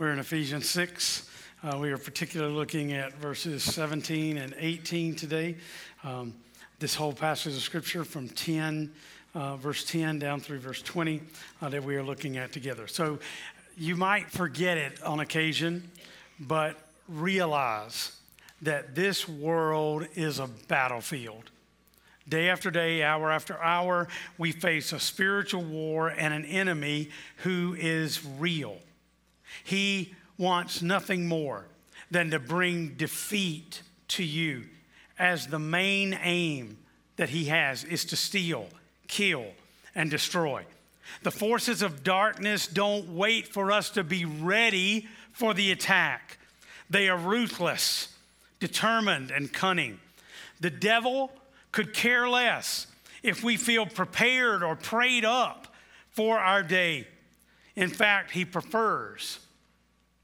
We're in Ephesians 6. Uh, we are particularly looking at verses 17 and 18 today. Um, this whole passage of scripture from 10, uh, verse 10 down through verse 20 uh, that we are looking at together. So you might forget it on occasion, but realize that this world is a battlefield. Day after day, hour after hour, we face a spiritual war and an enemy who is real. He wants nothing more than to bring defeat to you as the main aim that he has is to steal, kill, and destroy. The forces of darkness don't wait for us to be ready for the attack. They are ruthless, determined, and cunning. The devil could care less if we feel prepared or prayed up for our day. In fact, he prefers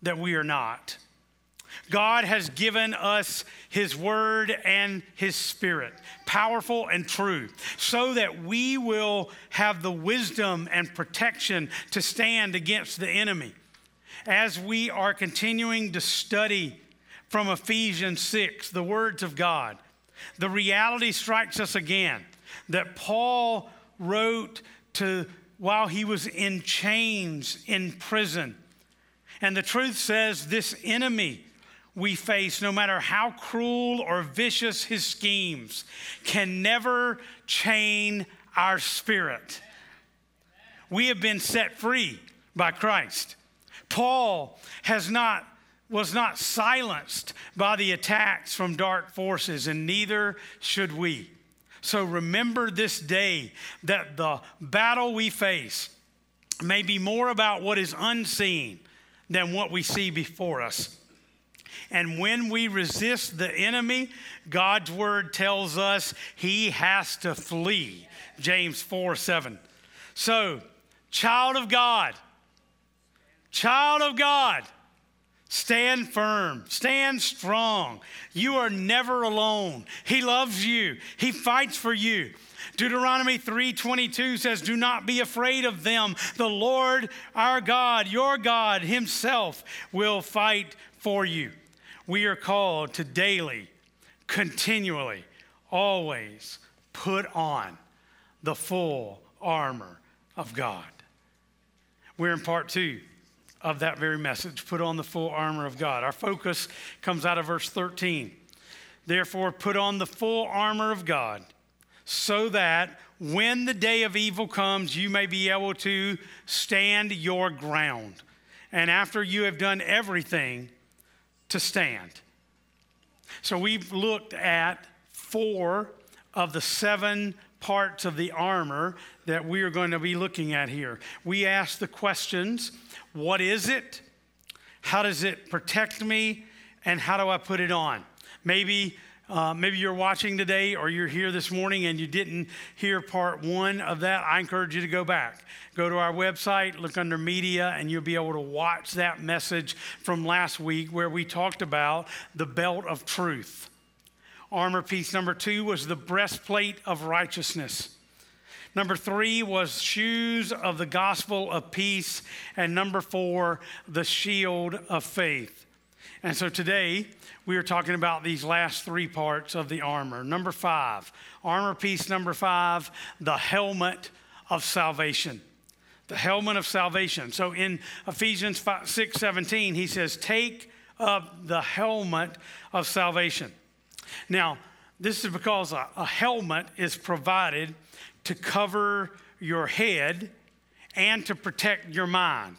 that we are not. God has given us His Word and His Spirit, powerful and true, so that we will have the wisdom and protection to stand against the enemy. As we are continuing to study from Ephesians 6, the words of God, the reality strikes us again that Paul wrote to while he was in chains in prison. And the truth says this enemy we face, no matter how cruel or vicious his schemes, can never chain our spirit. We have been set free by Christ. Paul has not was not silenced by the attacks from dark forces, and neither should we. So remember this day that the battle we face may be more about what is unseen than what we see before us. And when we resist the enemy, God's word tells us he has to flee. James 4 7. So, child of God, child of God, Stand firm, stand strong. You are never alone. He loves you. He fights for you. Deuteronomy 3:22 says, "Do not be afraid of them. The Lord our God, your God himself will fight for you." We are called to daily, continually, always put on the full armor of God. We're in part 2 of that very message. Put on the full armor of God. Our focus comes out of verse 13. Therefore, put on the full armor of God so that when the day of evil comes, you may be able to stand your ground. And after you have done everything, to stand. So we've looked at four of the seven parts of the armor that we are going to be looking at here. We ask the questions what is it? How does it protect me? And how do I put it on? Maybe. Uh, maybe you're watching today or you're here this morning and you didn't hear part one of that. I encourage you to go back. Go to our website, look under media, and you'll be able to watch that message from last week where we talked about the belt of truth. Armor piece number two was the breastplate of righteousness. Number three was shoes of the gospel of peace. And number four, the shield of faith. And so today, we are talking about these last three parts of the armor. Number five, armor piece number five, the helmet of salvation. The helmet of salvation. So in Ephesians 5, 6 17, he says, Take up the helmet of salvation. Now, this is because a, a helmet is provided to cover your head and to protect your mind.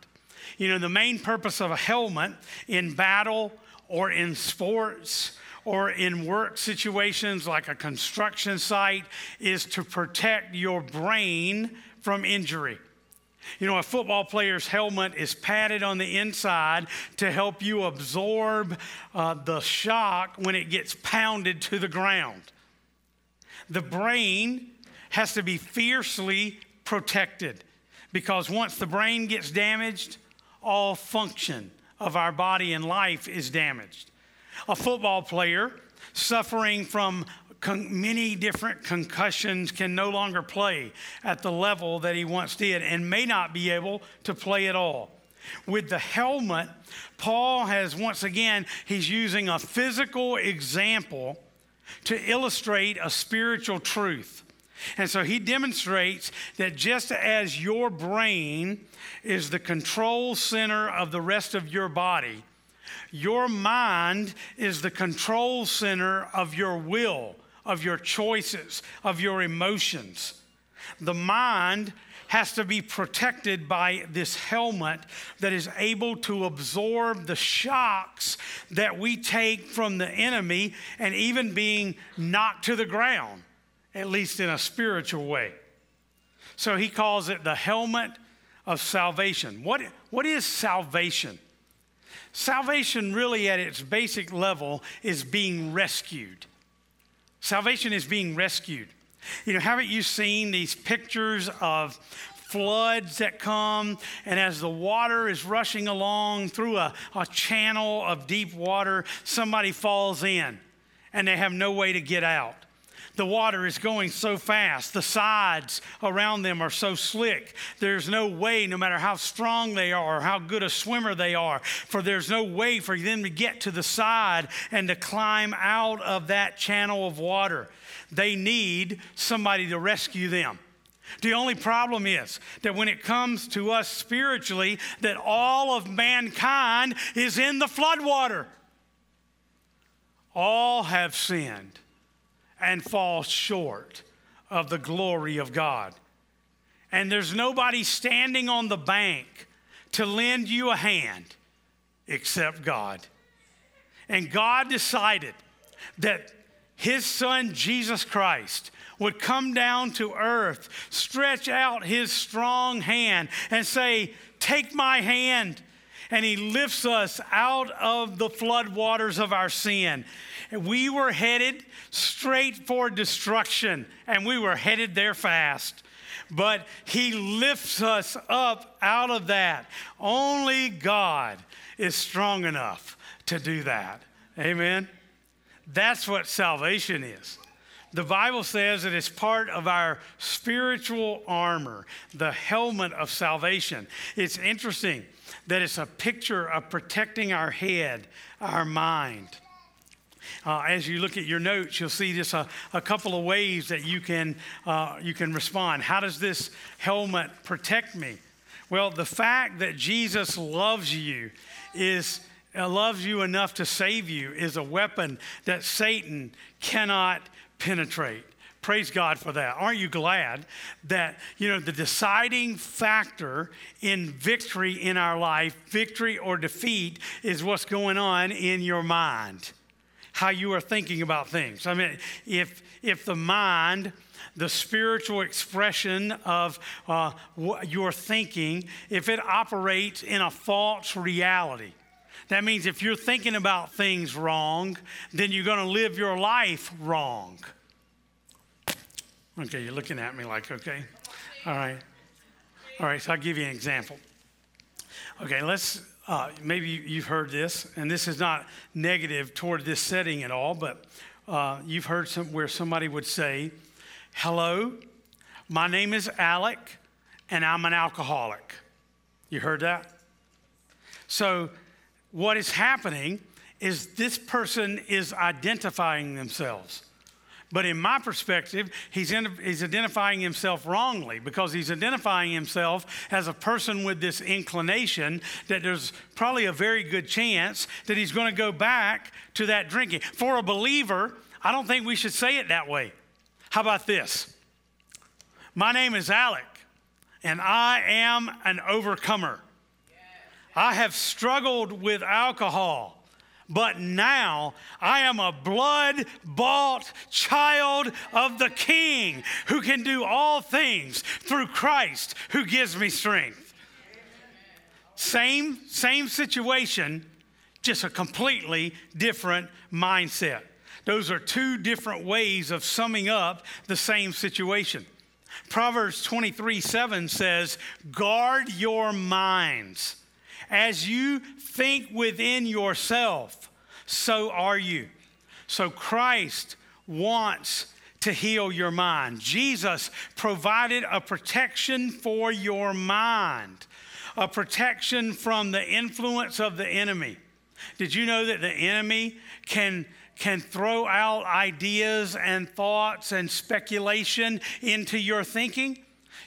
You know, the main purpose of a helmet in battle or in sports or in work situations like a construction site is to protect your brain from injury. You know, a football player's helmet is padded on the inside to help you absorb uh, the shock when it gets pounded to the ground. The brain has to be fiercely protected because once the brain gets damaged, all function of our body and life is damaged. A football player suffering from con- many different concussions can no longer play at the level that he once did and may not be able to play at all. With the helmet, Paul has once again, he's using a physical example to illustrate a spiritual truth. And so he demonstrates that just as your brain is the control center of the rest of your body, your mind is the control center of your will, of your choices, of your emotions. The mind has to be protected by this helmet that is able to absorb the shocks that we take from the enemy and even being knocked to the ground, at least in a spiritual way. So he calls it the helmet of salvation. What, what is salvation? Salvation, really, at its basic level, is being rescued. Salvation is being rescued. You know, haven't you seen these pictures of floods that come, and as the water is rushing along through a, a channel of deep water, somebody falls in and they have no way to get out? The water is going so fast. The sides around them are so slick. There's no way, no matter how strong they are or how good a swimmer they are, for there's no way for them to get to the side and to climb out of that channel of water. They need somebody to rescue them. The only problem is that when it comes to us spiritually, that all of mankind is in the floodwater. All have sinned and fall short of the glory of God. And there's nobody standing on the bank to lend you a hand except God. And God decided that his son Jesus Christ would come down to earth, stretch out his strong hand, and say, Take my hand. And he lifts us out of the floodwaters of our sin. We were headed straight for destruction, and we were headed there fast. But he lifts us up out of that. Only God is strong enough to do that. Amen. That's what salvation is. The Bible says that it's part of our spiritual armor, the helmet of salvation. It's interesting that it's a picture of protecting our head, our mind. Uh, as you look at your notes, you'll see just a, a couple of ways that you can, uh, you can respond. How does this helmet protect me? Well, the fact that Jesus loves you is uh, loves you enough to save you is a weapon that Satan cannot penetrate. Praise God for that. Aren't you glad that, you know, the deciding factor in victory in our life, victory or defeat, is what's going on in your mind, how you are thinking about things. I mean, if, if the mind, the spiritual expression of uh, what your thinking, if it operates in a false reality, that means if you're thinking about things wrong, then you're going to live your life wrong. Okay, you're looking at me like, okay. All right. All right, so I'll give you an example. Okay, let's, uh, maybe you've heard this, and this is not negative toward this setting at all, but uh, you've heard some, where somebody would say, Hello, my name is Alec, and I'm an alcoholic. You heard that? So what is happening is this person is identifying themselves. But in my perspective, he's, in, he's identifying himself wrongly because he's identifying himself as a person with this inclination that there's probably a very good chance that he's going to go back to that drinking. For a believer, I don't think we should say it that way. How about this? My name is Alec, and I am an overcomer. I have struggled with alcohol, but now I am a blood bought child of the King who can do all things through Christ who gives me strength. Same, same situation, just a completely different mindset. Those are two different ways of summing up the same situation. Proverbs 23 7 says, Guard your minds as you think within yourself, so are you. So Christ wants to heal your mind. Jesus provided a protection for your mind. a protection from the influence of the enemy. Did you know that the enemy can, can throw out ideas and thoughts and speculation into your thinking?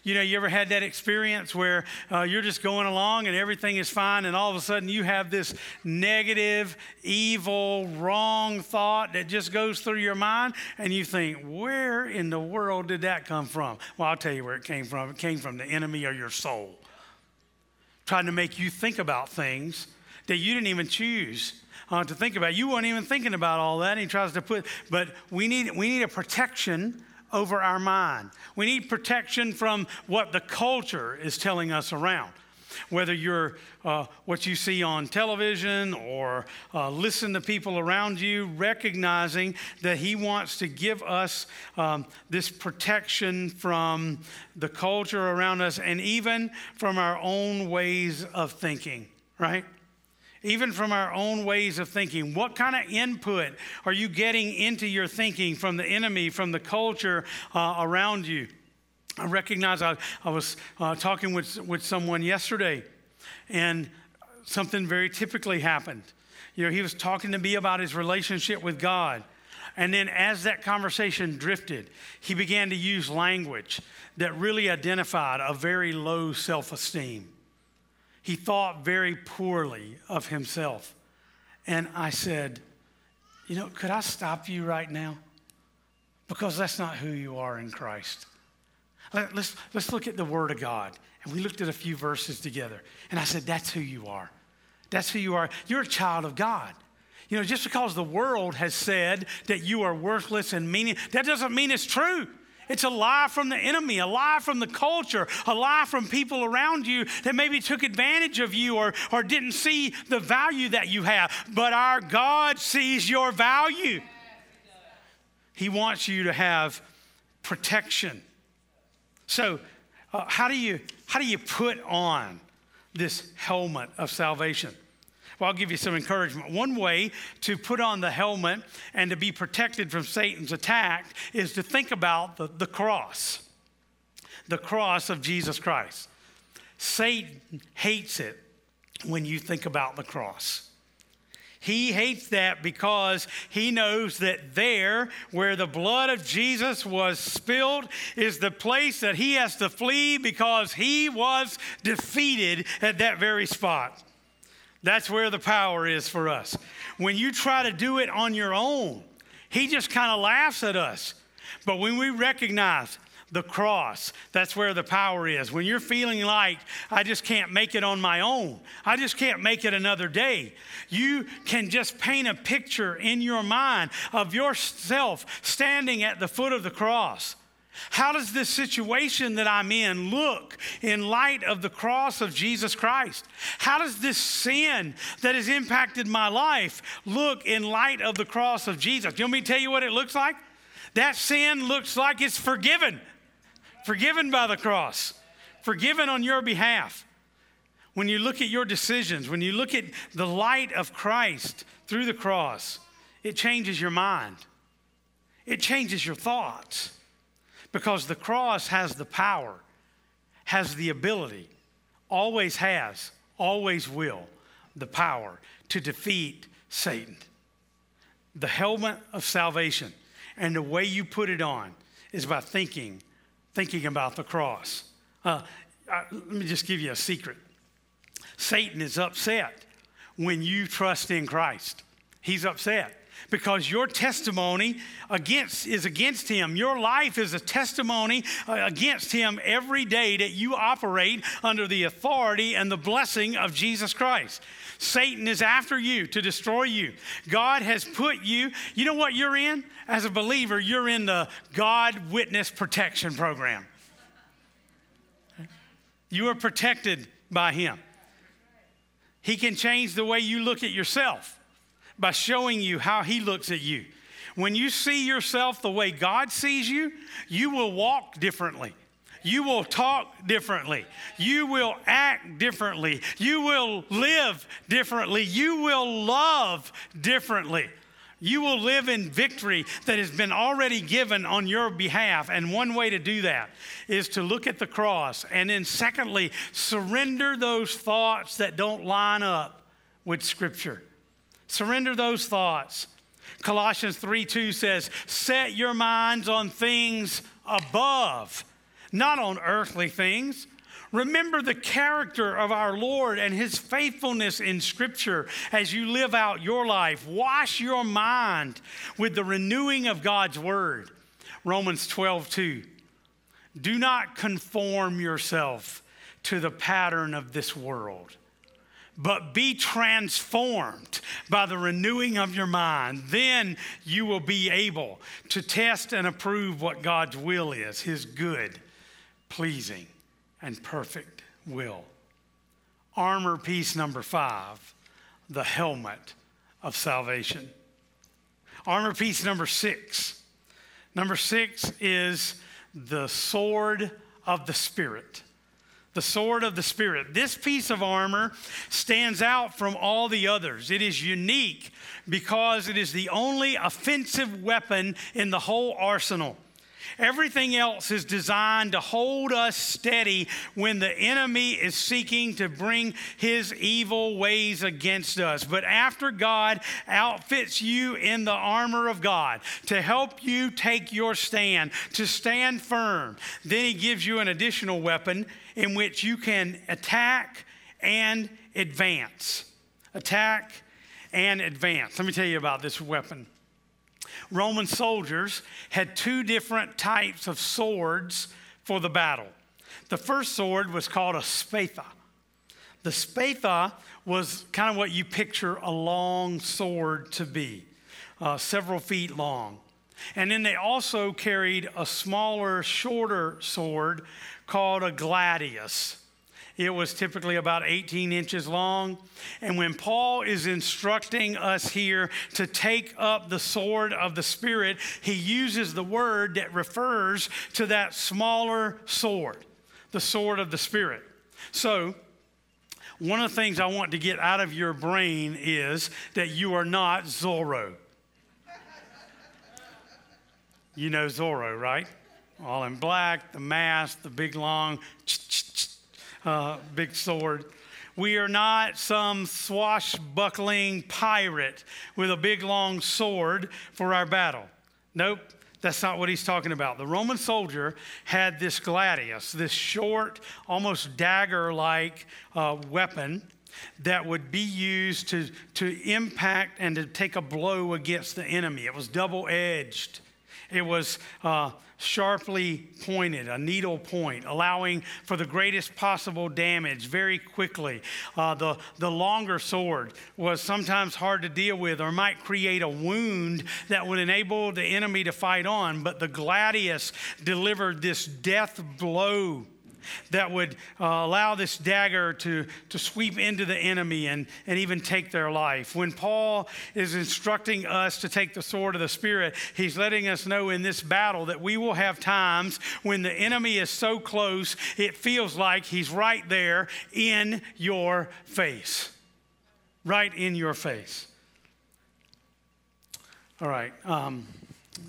You know, you ever had that experience where uh, you're just going along and everything is fine, and all of a sudden you have this negative, evil, wrong thought that just goes through your mind, and you think, where in the world did that come from? Well, I'll tell you where it came from. It came from the enemy of your soul, trying to make you think about things that you didn't even choose. Uh, to think about. You weren't even thinking about all that. he tries to put, but we need we need a protection over our mind. We need protection from what the culture is telling us around. Whether you're uh, what you see on television or uh, listen to people around you, recognizing that He wants to give us um, this protection from the culture around us and even from our own ways of thinking, right? Even from our own ways of thinking. What kind of input are you getting into your thinking from the enemy, from the culture uh, around you? I recognize I, I was uh, talking with, with someone yesterday, and something very typically happened. You know, he was talking to me about his relationship with God. And then, as that conversation drifted, he began to use language that really identified a very low self esteem. He thought very poorly of himself. And I said, You know, could I stop you right now? Because that's not who you are in Christ. Let, us let's look at the Word of God. And we looked at a few verses together. And I said, That's who you are. That's who you are. You're a child of God. You know, just because the world has said that you are worthless and meaning, that doesn't mean it's true. It's a lie from the enemy, a lie from the culture, a lie from people around you that maybe took advantage of you or, or didn't see the value that you have. But our God sees your value. He wants you to have protection. So, uh, how, do you, how do you put on this helmet of salvation? Well, I'll give you some encouragement. One way to put on the helmet and to be protected from Satan's attack is to think about the, the cross, the cross of Jesus Christ. Satan hates it when you think about the cross. He hates that because he knows that there, where the blood of Jesus was spilled, is the place that he has to flee because he was defeated at that very spot. That's where the power is for us. When you try to do it on your own, he just kind of laughs at us. But when we recognize the cross, that's where the power is. When you're feeling like, I just can't make it on my own, I just can't make it another day, you can just paint a picture in your mind of yourself standing at the foot of the cross how does this situation that I'm in look in light of the cross of Jesus Christ? How does this sin that has impacted my life look in light of the cross of Jesus? You want me to tell you what it looks like? That sin looks like it's forgiven, forgiven by the cross, forgiven on your behalf. When you look at your decisions, when you look at the light of Christ through the cross, it changes your mind, it changes your thoughts. Because the cross has the power, has the ability, always has, always will, the power to defeat Satan. The helmet of salvation and the way you put it on is by thinking, thinking about the cross. Uh, I, let me just give you a secret. Satan is upset when you trust in Christ. He's upset because your testimony against is against him. Your life is a testimony uh, against him every day that you operate under the authority and the blessing of Jesus Christ. Satan is after you to destroy you. God has put you, you know what you're in? As a believer, you're in the God Witness Protection Program. You are protected by him. He can change the way you look at yourself by showing you how He looks at you. When you see yourself the way God sees you, you will walk differently. You will talk differently. You will act differently. You will live differently. You will love differently. You will live in victory that has been already given on your behalf. And one way to do that is to look at the cross. And then, secondly, surrender those thoughts that don't line up with Scripture. Surrender those thoughts. Colossians 3 2 says, Set your minds on things above, not on earthly things. Remember the character of our Lord and his faithfulness in Scripture as you live out your life. Wash your mind with the renewing of God's Word. Romans 12, 2. Do not conform yourself to the pattern of this world, but be transformed by the renewing of your mind. Then you will be able to test and approve what God's will is, his good, pleasing, and perfect will. Armor piece number five, the helmet of salvation. Armor piece number six. Number six is the sword of the Spirit. The sword of the Spirit. This piece of armor stands out from all the others. It is unique because it is the only offensive weapon in the whole arsenal. Everything else is designed to hold us steady when the enemy is seeking to bring his evil ways against us. But after God outfits you in the armor of God to help you take your stand, to stand firm, then he gives you an additional weapon in which you can attack and advance. Attack and advance. Let me tell you about this weapon. Roman soldiers had two different types of swords for the battle. The first sword was called a spatha. The spatha was kind of what you picture a long sword to be, uh, several feet long. And then they also carried a smaller, shorter sword called a gladius. It was typically about 18 inches long. And when Paul is instructing us here to take up the sword of the Spirit, he uses the word that refers to that smaller sword, the sword of the Spirit. So, one of the things I want to get out of your brain is that you are not Zorro. You know Zorro, right? All in black, the mask, the big long uh, big sword. We are not some swashbuckling pirate with a big long sword for our battle. Nope, that's not what he's talking about. The Roman soldier had this gladius, this short, almost dagger like uh, weapon that would be used to, to impact and to take a blow against the enemy. It was double edged. It was uh, sharply pointed, a needle point, allowing for the greatest possible damage very quickly. Uh, the, the longer sword was sometimes hard to deal with or might create a wound that would enable the enemy to fight on, but the gladius delivered this death blow that would uh, allow this dagger to, to sweep into the enemy and, and even take their life. When Paul is instructing us to take the sword of the Spirit, he's letting us know in this battle that we will have times when the enemy is so close, it feels like he's right there in your face. Right in your face. All right, um,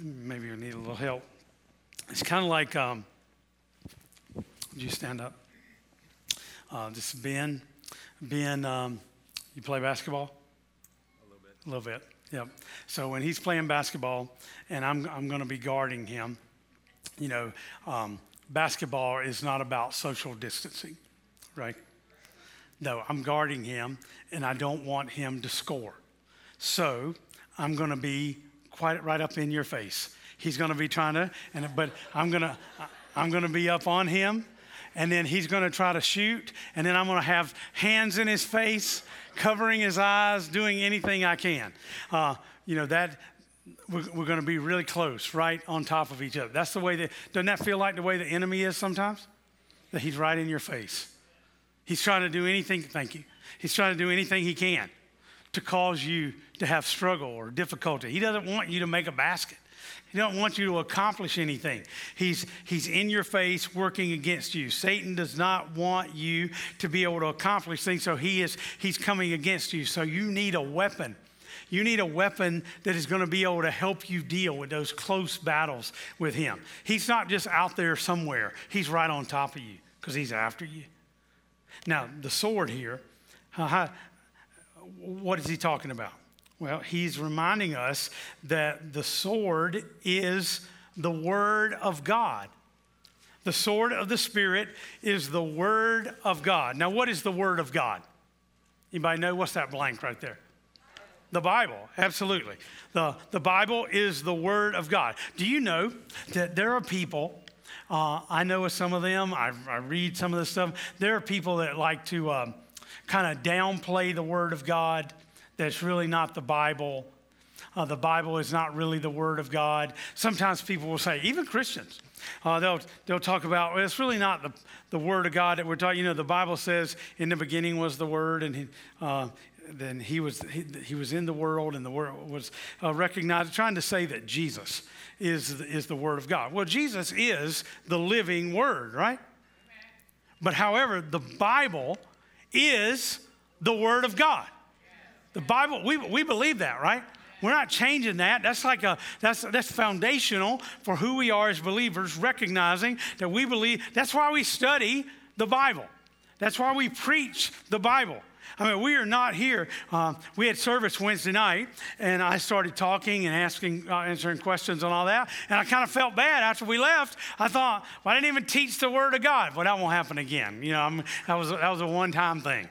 maybe you need a little help. It's kind of like um, would you stand up? Uh, this is Ben. Ben, um, you play basketball? A little bit. A little bit, yep. So when he's playing basketball and I'm, I'm going to be guarding him, you know, um, basketball is not about social distancing, right? No, I'm guarding him and I don't want him to score. So I'm going to be quite right up in your face. He's going to be trying to, and but I'm going to, I'm going to be up on him and then he's going to try to shoot, and then I'm going to have hands in his face, covering his eyes, doing anything I can. Uh, you know, that we're, we're going to be really close, right on top of each other. That's the way that, doesn't that feel like the way the enemy is sometimes? That he's right in your face. He's trying to do anything, thank you. He's trying to do anything he can to cause you to have struggle or difficulty. He doesn't want you to make a basket. He don't want you to accomplish anything. He's, he's in your face working against you. Satan does not want you to be able to accomplish things, so he is, he's coming against you. So you need a weapon. You need a weapon that is going to be able to help you deal with those close battles with Him. He's not just out there somewhere, He's right on top of you because He's after you. Now, the sword here, uh, what is He talking about? Well, He's reminding us that the sword is the Word of God. The sword of the Spirit is the Word of God. Now, what is the Word of God? Anybody know what's that blank right there? The Bible, absolutely. The, the Bible is the Word of God. Do you know that there are people, uh, I know some of them, I, I, read some of this stuff, there are people that like to um, kind of downplay the Word of God, that's really not the Bible. Uh, the Bible is not really the Word of God. Sometimes people will say, even Christians, uh, they'll, they'll talk about, well, it's really not the, the Word of God that we're talking. You know, the Bible says in the beginning was the Word, and he, uh, then he was, he, he, was in the world, and the world was uh, recognized, trying to say that Jesus is, is the Word of God. Well, Jesus is the living Word, right? But however, the Bible is the Word of God. The Bible, we, we believe that, right? We're not changing that. That's like a that's that's foundational for who we are as believers, recognizing that we believe that's why we study the Bible. That's why we preach the Bible. I mean, we are not here. Uh, we had service Wednesday night, and I started talking and asking, uh, answering questions and all that. And I kind of felt bad after we left. I thought, well, I didn't even teach the Word of God. Well, that won't happen again. You know, I'm, that was that was a one-time thing.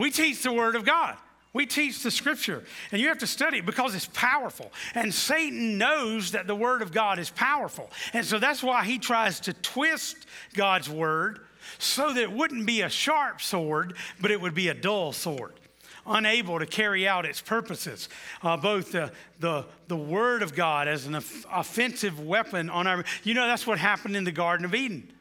We teach the Word of God. We teach the scripture, and you have to study it because it's powerful. And Satan knows that the word of God is powerful. And so that's why he tries to twist God's word so that it wouldn't be a sharp sword, but it would be a dull sword, unable to carry out its purposes. Uh, both the, the, the word of God as an offensive weapon on our, you know, that's what happened in the Garden of Eden.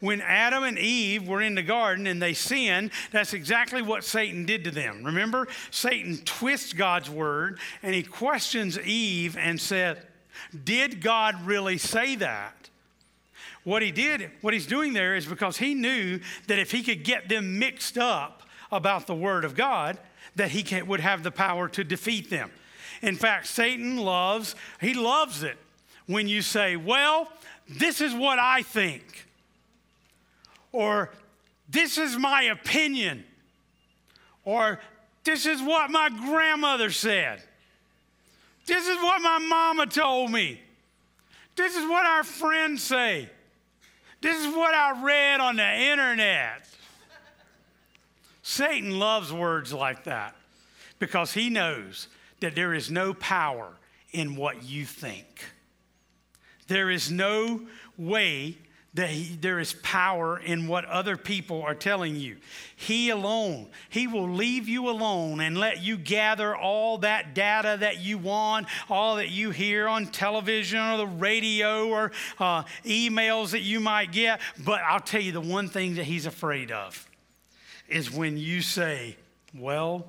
When Adam and Eve were in the garden and they sinned, that's exactly what Satan did to them. Remember, Satan twists God's word and he questions Eve and said, Did God really say that? What he did, what he's doing there is because he knew that if he could get them mixed up about the word of God, that he can, would have the power to defeat them. In fact, Satan loves, he loves it when you say, Well, this is what I think or this is my opinion, or this is what my grandmother said. This is what my mama told me. This is what our friends say. This is what I read on the internet. Satan loves words like that because he knows that there is no power in what you think. There is no way that he, there is power in what other people are telling you. He alone, He will leave you alone and let you gather all that data that you want, all that you hear on television or the radio or uh, emails that you might get. But I'll tell you the one thing that He's afraid of is when you say, Well,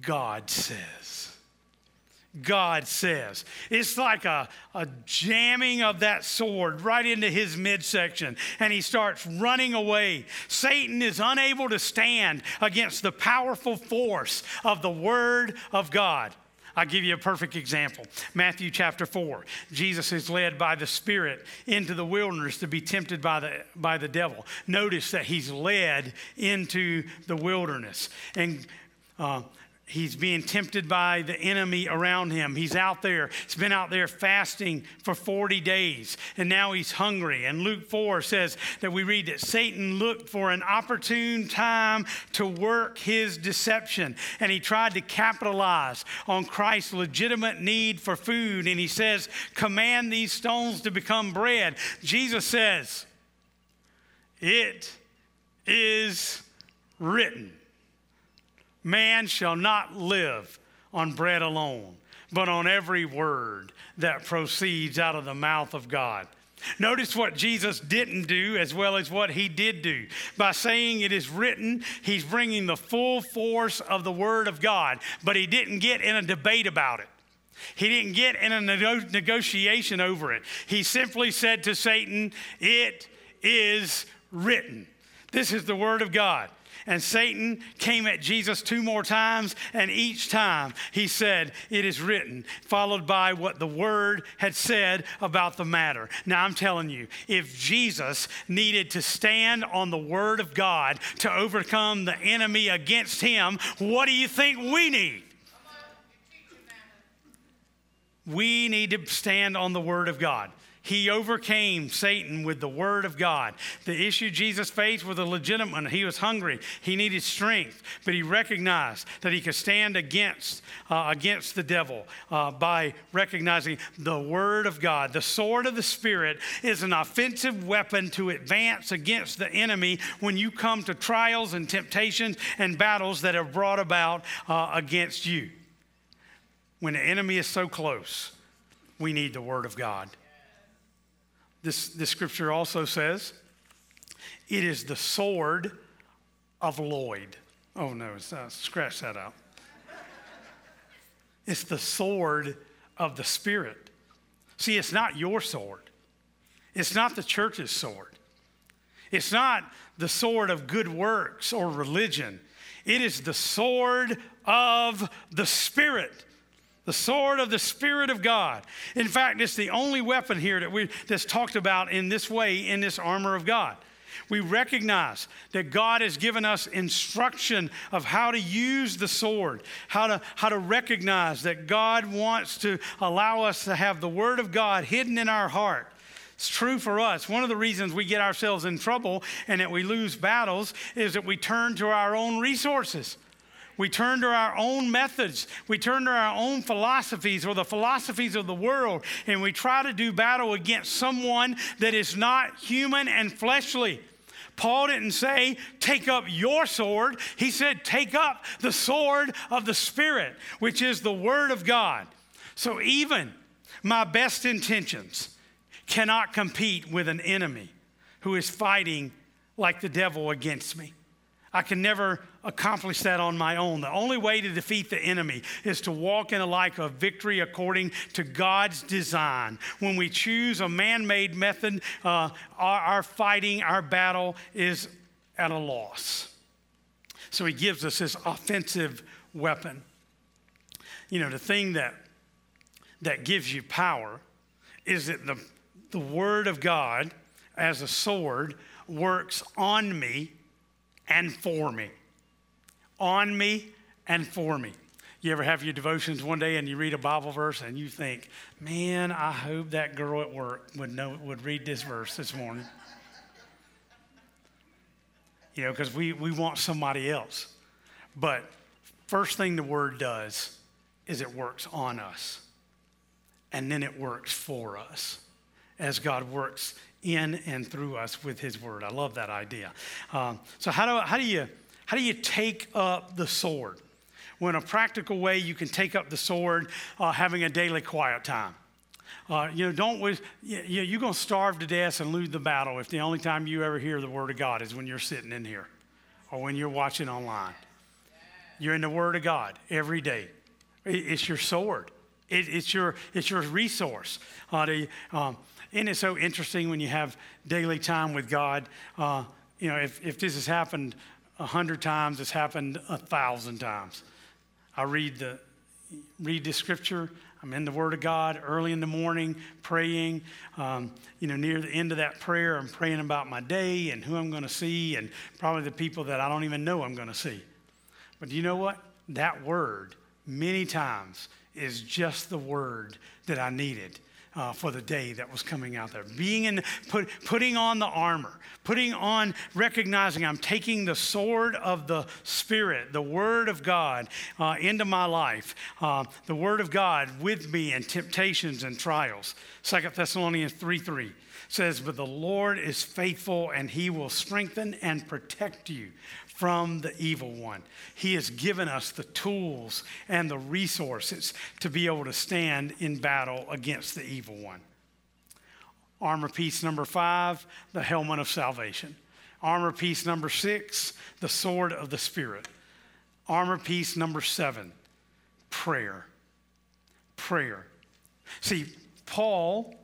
God says. God says. It's like a, a jamming of that sword right into his midsection, and he starts running away. Satan is unable to stand against the powerful force of the Word of God. I'll give you a perfect example. Matthew chapter 4. Jesus is led by the Spirit into the wilderness to be tempted by the, by the devil. Notice that he's led into the wilderness. And uh, He's being tempted by the enemy around him. He's out there. He's been out there fasting for 40 days, and now he's hungry. And Luke 4 says that we read that Satan looked for an opportune time to work his deception, and he tried to capitalize on Christ's legitimate need for food. And he says, Command these stones to become bread. Jesus says, It is written. Man shall not live on bread alone, but on every word that proceeds out of the mouth of God. Notice what Jesus didn't do as well as what he did do. By saying it is written, he's bringing the full force of the word of God, but he didn't get in a debate about it. He didn't get in a negotiation over it. He simply said to Satan, It is written. This is the word of God. And Satan came at Jesus two more times, and each time he said, It is written, followed by what the word had said about the matter. Now I'm telling you, if Jesus needed to stand on the word of God to overcome the enemy against him, what do you think we need? We need to stand on the word of God. He overcame Satan with the word of God. The issue Jesus faced was a legitimate one. He was hungry. He needed strength, but he recognized that he could stand against, uh, against the devil uh, by recognizing the word of God. The sword of the Spirit is an offensive weapon to advance against the enemy when you come to trials and temptations and battles that are brought about uh, against you. When the enemy is so close, we need the word of God. This, this scripture also says, it is the sword of Lloyd. Oh no, uh, scratch that out. It's the sword of the Spirit. See, it's not your sword, it's not the church's sword, it's not the sword of good works or religion. It is the sword of the Spirit the sword of the Spirit of God. In fact, it's the only weapon here that we, that's talked about in this way in this armor of God. We recognize that God has given us instruction of how to use the sword, how to, how to recognize that God wants to allow us to have the Word of God hidden in our heart. It's true for us. One of the reasons we get ourselves in trouble and that we lose battles is that we turn to our own resources. We turn to our own methods. We turn to our own philosophies or the philosophies of the world, and we try to do battle against someone that is not human and fleshly. Paul didn't say, take up your sword. He said, take up the sword of the Spirit, which is the Word of God. So even my best intentions cannot compete with an enemy who is fighting like the devil against me. I can never accomplish that on my own. The only way to defeat the enemy is to walk in a life of victory according to God's design. When we choose a man made method, uh, our, our fighting, our battle is at a loss. So he gives us this offensive weapon. You know, the thing that, that gives you power is that the, the Word of God as a sword works on me and for me. On me and for me. You ever have your devotions one day and you read a Bible verse and you think, man, I hope that girl at work would know would read this verse this morning. You know, because we, we want somebody else. But first thing the word does is it works on us. And then it works for us as God works in and through us with His Word. I love that idea. Um, so how do how do you how do you take up the sword? Well, in a practical way, you can take up the sword uh, having a daily quiet time. Uh, you know, don't you, you're going to starve to death and lose the battle if the only time you ever hear the Word of God is when you're sitting in here or when you're watching online. You're in the Word of God every day. It's your sword. it's your it's your resource. Uh, to, um, isn't it so interesting when you have daily time with God? Uh, you know, if, if this has happened a hundred times, it's happened a thousand times. I read the read the scripture. I'm in the Word of God early in the morning, praying. Um, you know, near the end of that prayer, I'm praying about my day and who I'm going to see, and probably the people that I don't even know I'm going to see. But you know what? That word, many times, is just the word that I needed uh, for the day that was coming out there. Being in, put, putting on the armor, putting on, recognizing I'm taking the sword of the Spirit, the Word of God, uh, into my life. Uh, the Word of God with me in temptations and trials. Second Thessalonians 3 3 says, But the Lord is faithful and he will strengthen and protect you from the evil one. He has given us the tools and the resources to be able to stand in battle against the evil one. Armor piece number five, the helmet of salvation. Armor piece number six, the sword of the Spirit. Armor piece number seven, prayer. Prayer. See, Paul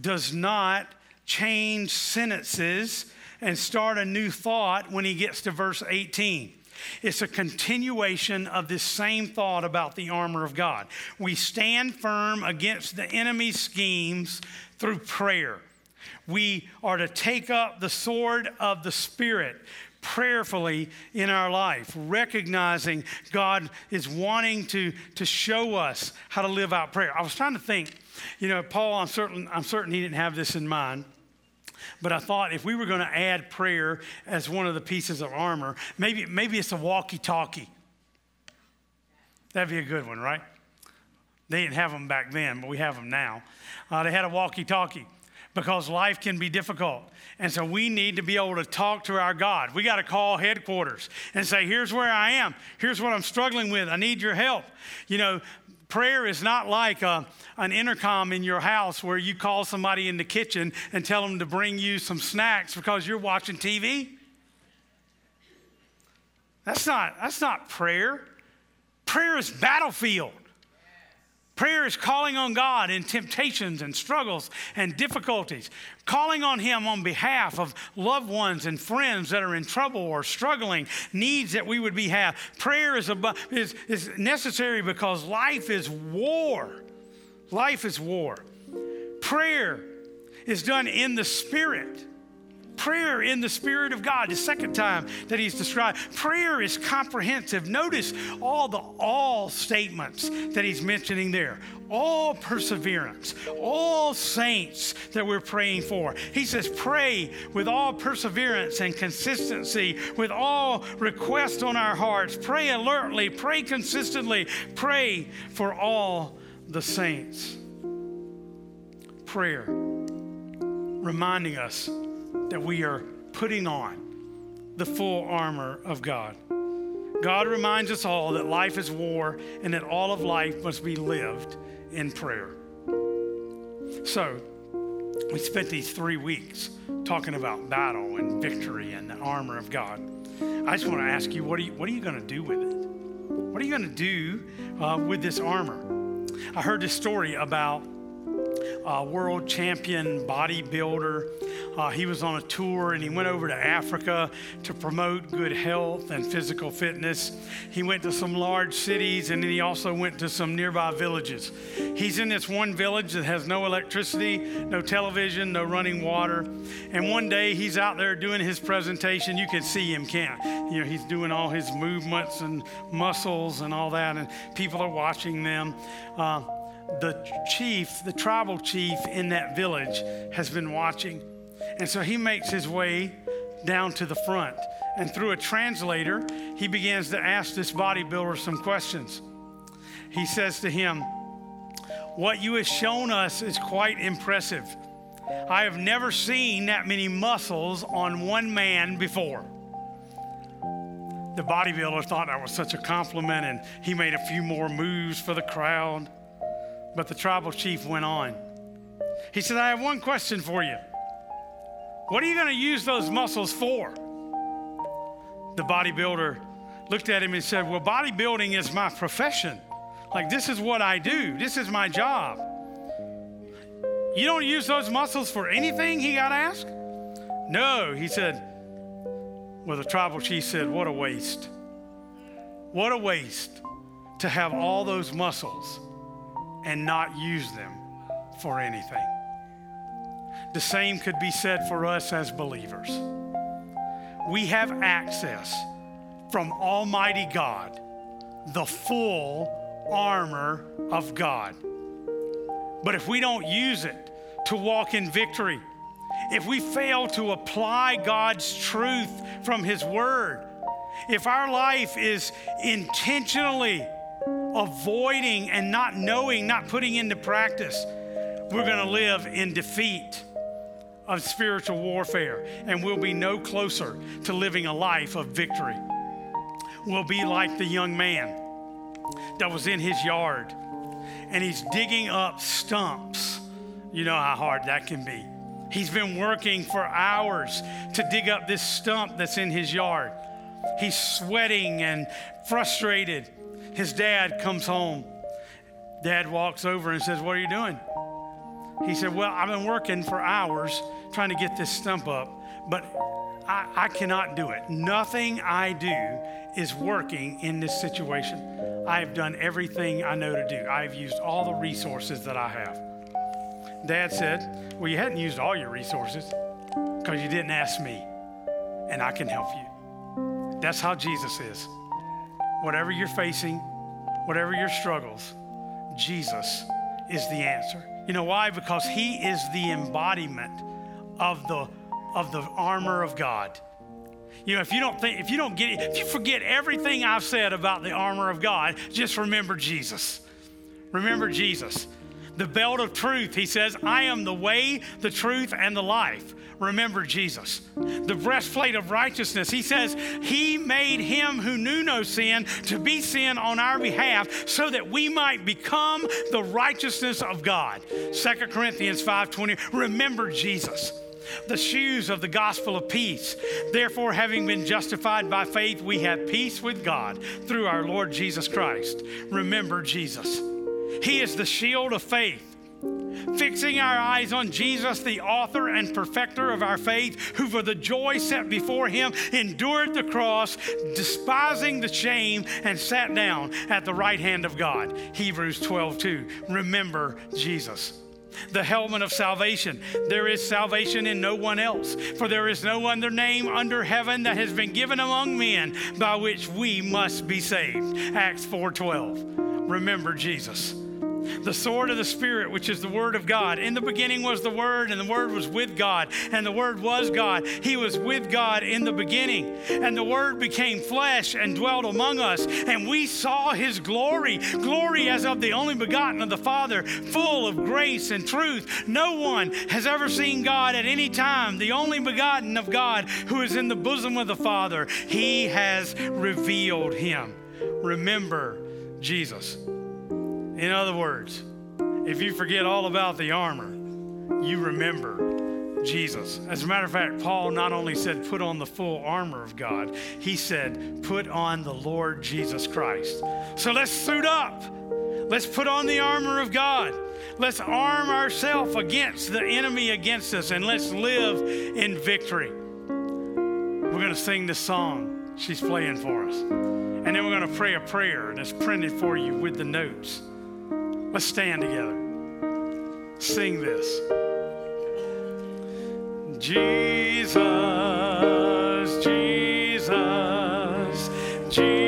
does not change sentences and start a new thought when he gets to verse 18. It's a continuation of this same thought about the armor of God. We stand firm against the enemy's schemes through prayer. We are to take up the sword of the Spirit prayerfully in our life, recognizing God is wanting to, to show us how to live out prayer. I was trying to think, you know, Paul, I'm certain, I'm certain he didn't have this in mind. But I thought if we were going to add prayer as one of the pieces of armor, maybe, maybe it's a walkie talkie. That'd be a good one, right? They didn't have them back then, but we have them now. Uh, they had a walkie talkie because life can be difficult. And so we need to be able to talk to our God. We got to call headquarters and say, here's where I am. Here's what I'm struggling with. I need your help. You know, prayer is not like a, an intercom in your house where you call somebody in the kitchen and tell them to bring you some snacks because you're watching TV. That's not, that's not prayer. Prayer is battlefield. Prayer is calling on God in temptations and struggles and difficulties, calling on Him on behalf of loved ones and friends that are in trouble or struggling, needs that we would be have. Prayer is, a, is, is necessary because life is war. Life is war. Prayer is done in the Spirit prayer in the Spirit of God, the second time that he's described. Prayer is comprehensive. Notice all the all statements that he's mentioning there. All perseverance, all saints that we're praying for. He says, pray with all perseverance and consistency, with all requests on our hearts. Pray alertly, pray consistently, pray for all the saints. Prayer, reminding us that we are putting on the full armor of God. God reminds us all that life is war and that all of life must be lived in prayer. So, we spent these three weeks talking about battle and victory and the armor of God. I just want to ask you, what are you, what are you going to do with it? What are you going to do uh, with this armor? I heard this story about a world champion bodybuilder uh, he was on a tour and he went over to Africa to promote good health and physical fitness. He went to some large cities and then he also went to some nearby villages. He's in this one village that has no electricity, no television, no running water. And one day he's out there doing his presentation. You can see him, can't you? know, he's doing all his movements and muscles and all that, and people are watching them. Uh, the chief, the tribal chief in that village, has been watching. And so he makes his way down to the front. And through a translator, he begins to ask this bodybuilder some questions. He says to him, What you have shown us is quite impressive. I have never seen that many muscles on one man before. The bodybuilder thought that was such a compliment and he made a few more moves for the crowd. But the tribal chief went on. He said, I have one question for you. What are you going to use those muscles for? The bodybuilder looked at him and said, Well, bodybuilding is my profession. Like, this is what I do, this is my job. You don't use those muscles for anything? He got asked. No, he said. Well, the tribal chief said, What a waste. What a waste to have all those muscles and not use them for anything. The same could be said for us as believers. We have access from Almighty God, the full armor of God. But if we don't use it to walk in victory, if we fail to apply God's truth from His Word, if our life is intentionally avoiding and not knowing, not putting into practice, we're going to live in defeat of spiritual warfare, and we'll be no closer to living a life of victory. We'll be like the young man that was in his yard, and he's digging up stumps. You know how hard that can be. He's been working for hours to dig up this stump that's in his yard. He's sweating and frustrated. His dad comes home. Dad walks over and says, What are you doing? He said, Well, I've been working for hours trying to get this stump up, but I, I cannot do it. Nothing I do is working in this situation. I have done everything I know to do. I've used all the resources that I have. Dad said, Well, you hadn't used all your resources because you didn't ask me, and I can help you. That's how Jesus is. Whatever you're facing, whatever your struggles, Jesus is the answer. You know why? Because he is the embodiment of the of the armor of God. You know, if you don't think, if you don't get it, if you forget everything I've said about the armor of God, just remember Jesus. Remember Jesus. The belt of truth, he says, I am the way, the truth, and the life. Remember Jesus. The breastplate of righteousness, he says, He made him who knew no sin to be sin on our behalf so that we might become the righteousness of God. 2 Corinthians 5:20. Remember Jesus the shoes of the gospel of peace. Therefore, having been justified by faith, we have peace with God through our Lord Jesus Christ. Remember Jesus. He is the shield of faith. Fixing our eyes on Jesus, the author and perfecter of our faith, who for the joy set before him endured the cross, despising the shame, and sat down at the right hand of God. Hebrews 12 2. Remember Jesus the helmet of salvation. There is salvation in no one else, for there is no other name under heaven that has been given among men by which we must be saved. Acts 4:12. Remember Jesus the sword of the Spirit, which is the Word of God. In the beginning was the Word, and the Word was with God, and the Word was God. He was with God in the beginning. And the Word became flesh and dwelt among us, and we saw His glory glory as of the only begotten of the Father, full of grace and truth. No one has ever seen God at any time, the only begotten of God who is in the bosom of the Father. He has revealed Him. Remember Jesus. In other words, if you forget all about the armor, you remember Jesus. As a matter of fact, Paul not only said, put on the full armor of God, he said, put on the Lord Jesus Christ. So let's suit up. Let's put on the armor of God. Let's arm ourselves against the enemy against us and let's live in victory. We're going to sing this song she's playing for us. And then we're going to pray a prayer that's printed for you with the notes. Let's stand together. Sing this. Jesus, Jesus, Jesus.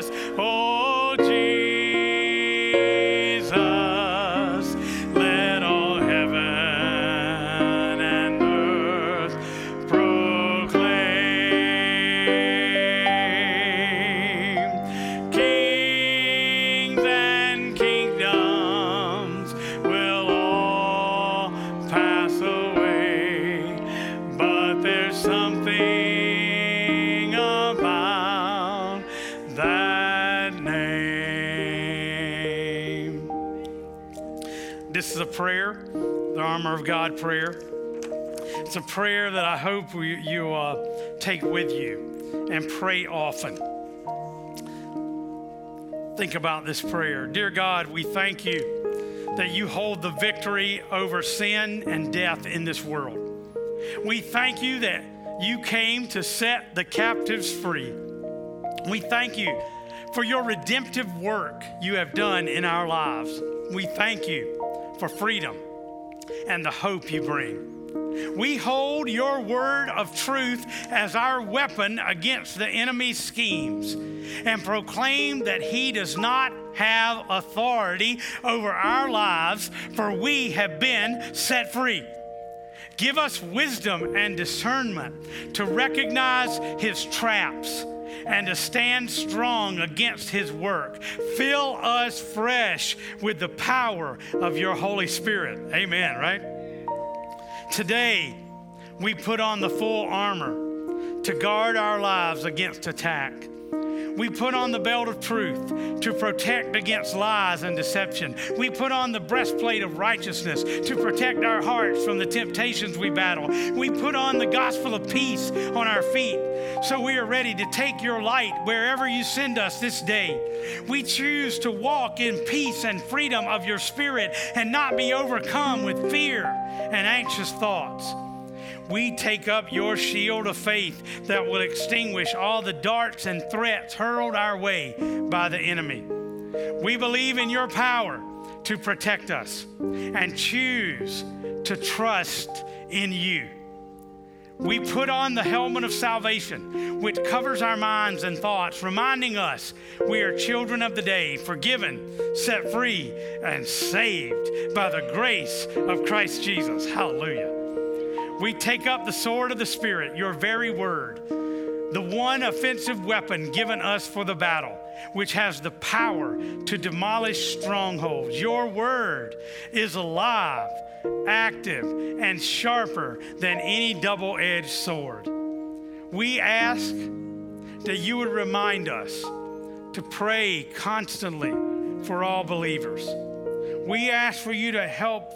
Jesus, oh God prayer. It's a prayer that I hope you, you uh, take with you and pray often. Think about this prayer. Dear God, we thank you that you hold the victory over sin and death in this world. We thank you that you came to set the captives free. We thank you for your redemptive work you have done in our lives. We thank you for freedom and the hope you bring. We hold your word of truth as our weapon against the enemy's schemes and proclaim that he does not have authority over our lives, for we have been set free. Give us wisdom and discernment to recognize his traps and to stand strong against his work. Fill us fresh with the power of your Holy Spirit. Amen, right? Today, we put on the full armor to guard our lives against attack. We put on the belt of truth to protect against lies and deception. We put on the breastplate of righteousness to protect our hearts from the temptations we battle. We put on the gospel of peace on our feet so we are ready to take your light wherever you send us this day. We choose to walk in peace and freedom of your spirit and not be overcome with fear and anxious thoughts we take up your shield of faith that will extinguish all the darts and threats hurled our way by the enemy. We believe in your power to protect us and choose to trust in you. We put on the helmet of salvation, which covers our minds and thoughts, reminding us we are children of the day, forgiven, set free, and saved by the grace of Christ Jesus. Hallelujah. We take up the sword of the Spirit, your very word, the one offensive weapon given us for the battle, which has the power to demolish strongholds. Your word is alive, active, and sharper than any double edged sword. We ask that you would remind us to pray constantly for all believers. We ask for you to help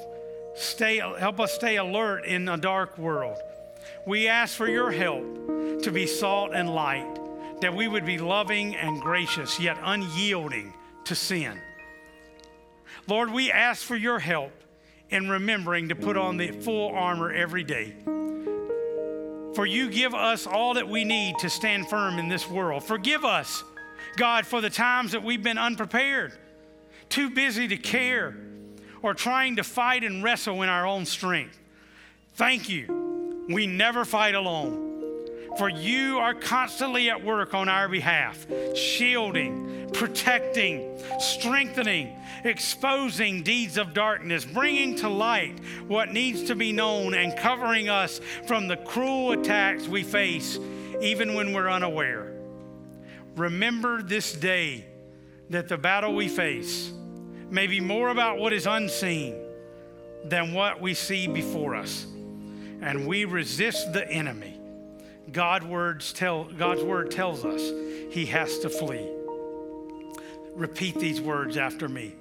stay, help us stay alert in a dark world. We ask for your help to be salt and light, that we would be loving and gracious, yet unyielding to sin. Lord, we ask for your help in remembering to put on the full armor every day. For you give us all that we need to stand firm in this world. Forgive us, God, for the times that we've been unprepared, too busy to care or trying to fight and wrestle in our own strength. Thank you. We never fight alone. For you are constantly at work on our behalf, shielding, protecting, strengthening, exposing deeds of darkness, bringing to light what needs to be known, and covering us from the cruel attacks we face, even when we're unaware. Remember this day that the battle we face may be more about what is unseen than what we see before us. And we resist the enemy. God words tell, God's word tells us he has to flee. Repeat these words after me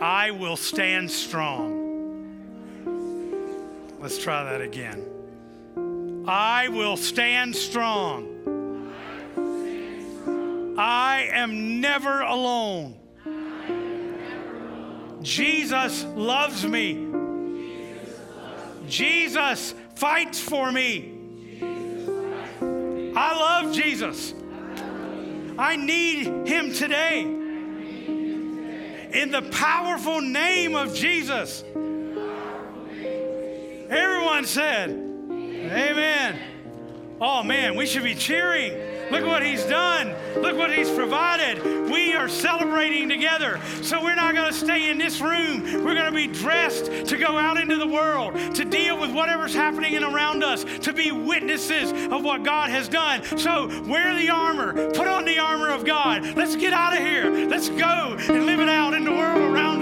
I will stand strong. Let's try that again. I will stand strong. I am never alone. Jesus loves me. Jesus fights for me. I love Jesus. I need him today. In the powerful name of Jesus. Everyone said, Amen. Oh man, we should be cheering. Look what he's done. Look what he's provided. We are celebrating together. So we're not going to stay in this room. We're going to be dressed to go out into the world, to deal with whatever's happening around us, to be witnesses of what God has done. So wear the armor, put on the armor of God. Let's get out of here. Let's go and live it out in the world around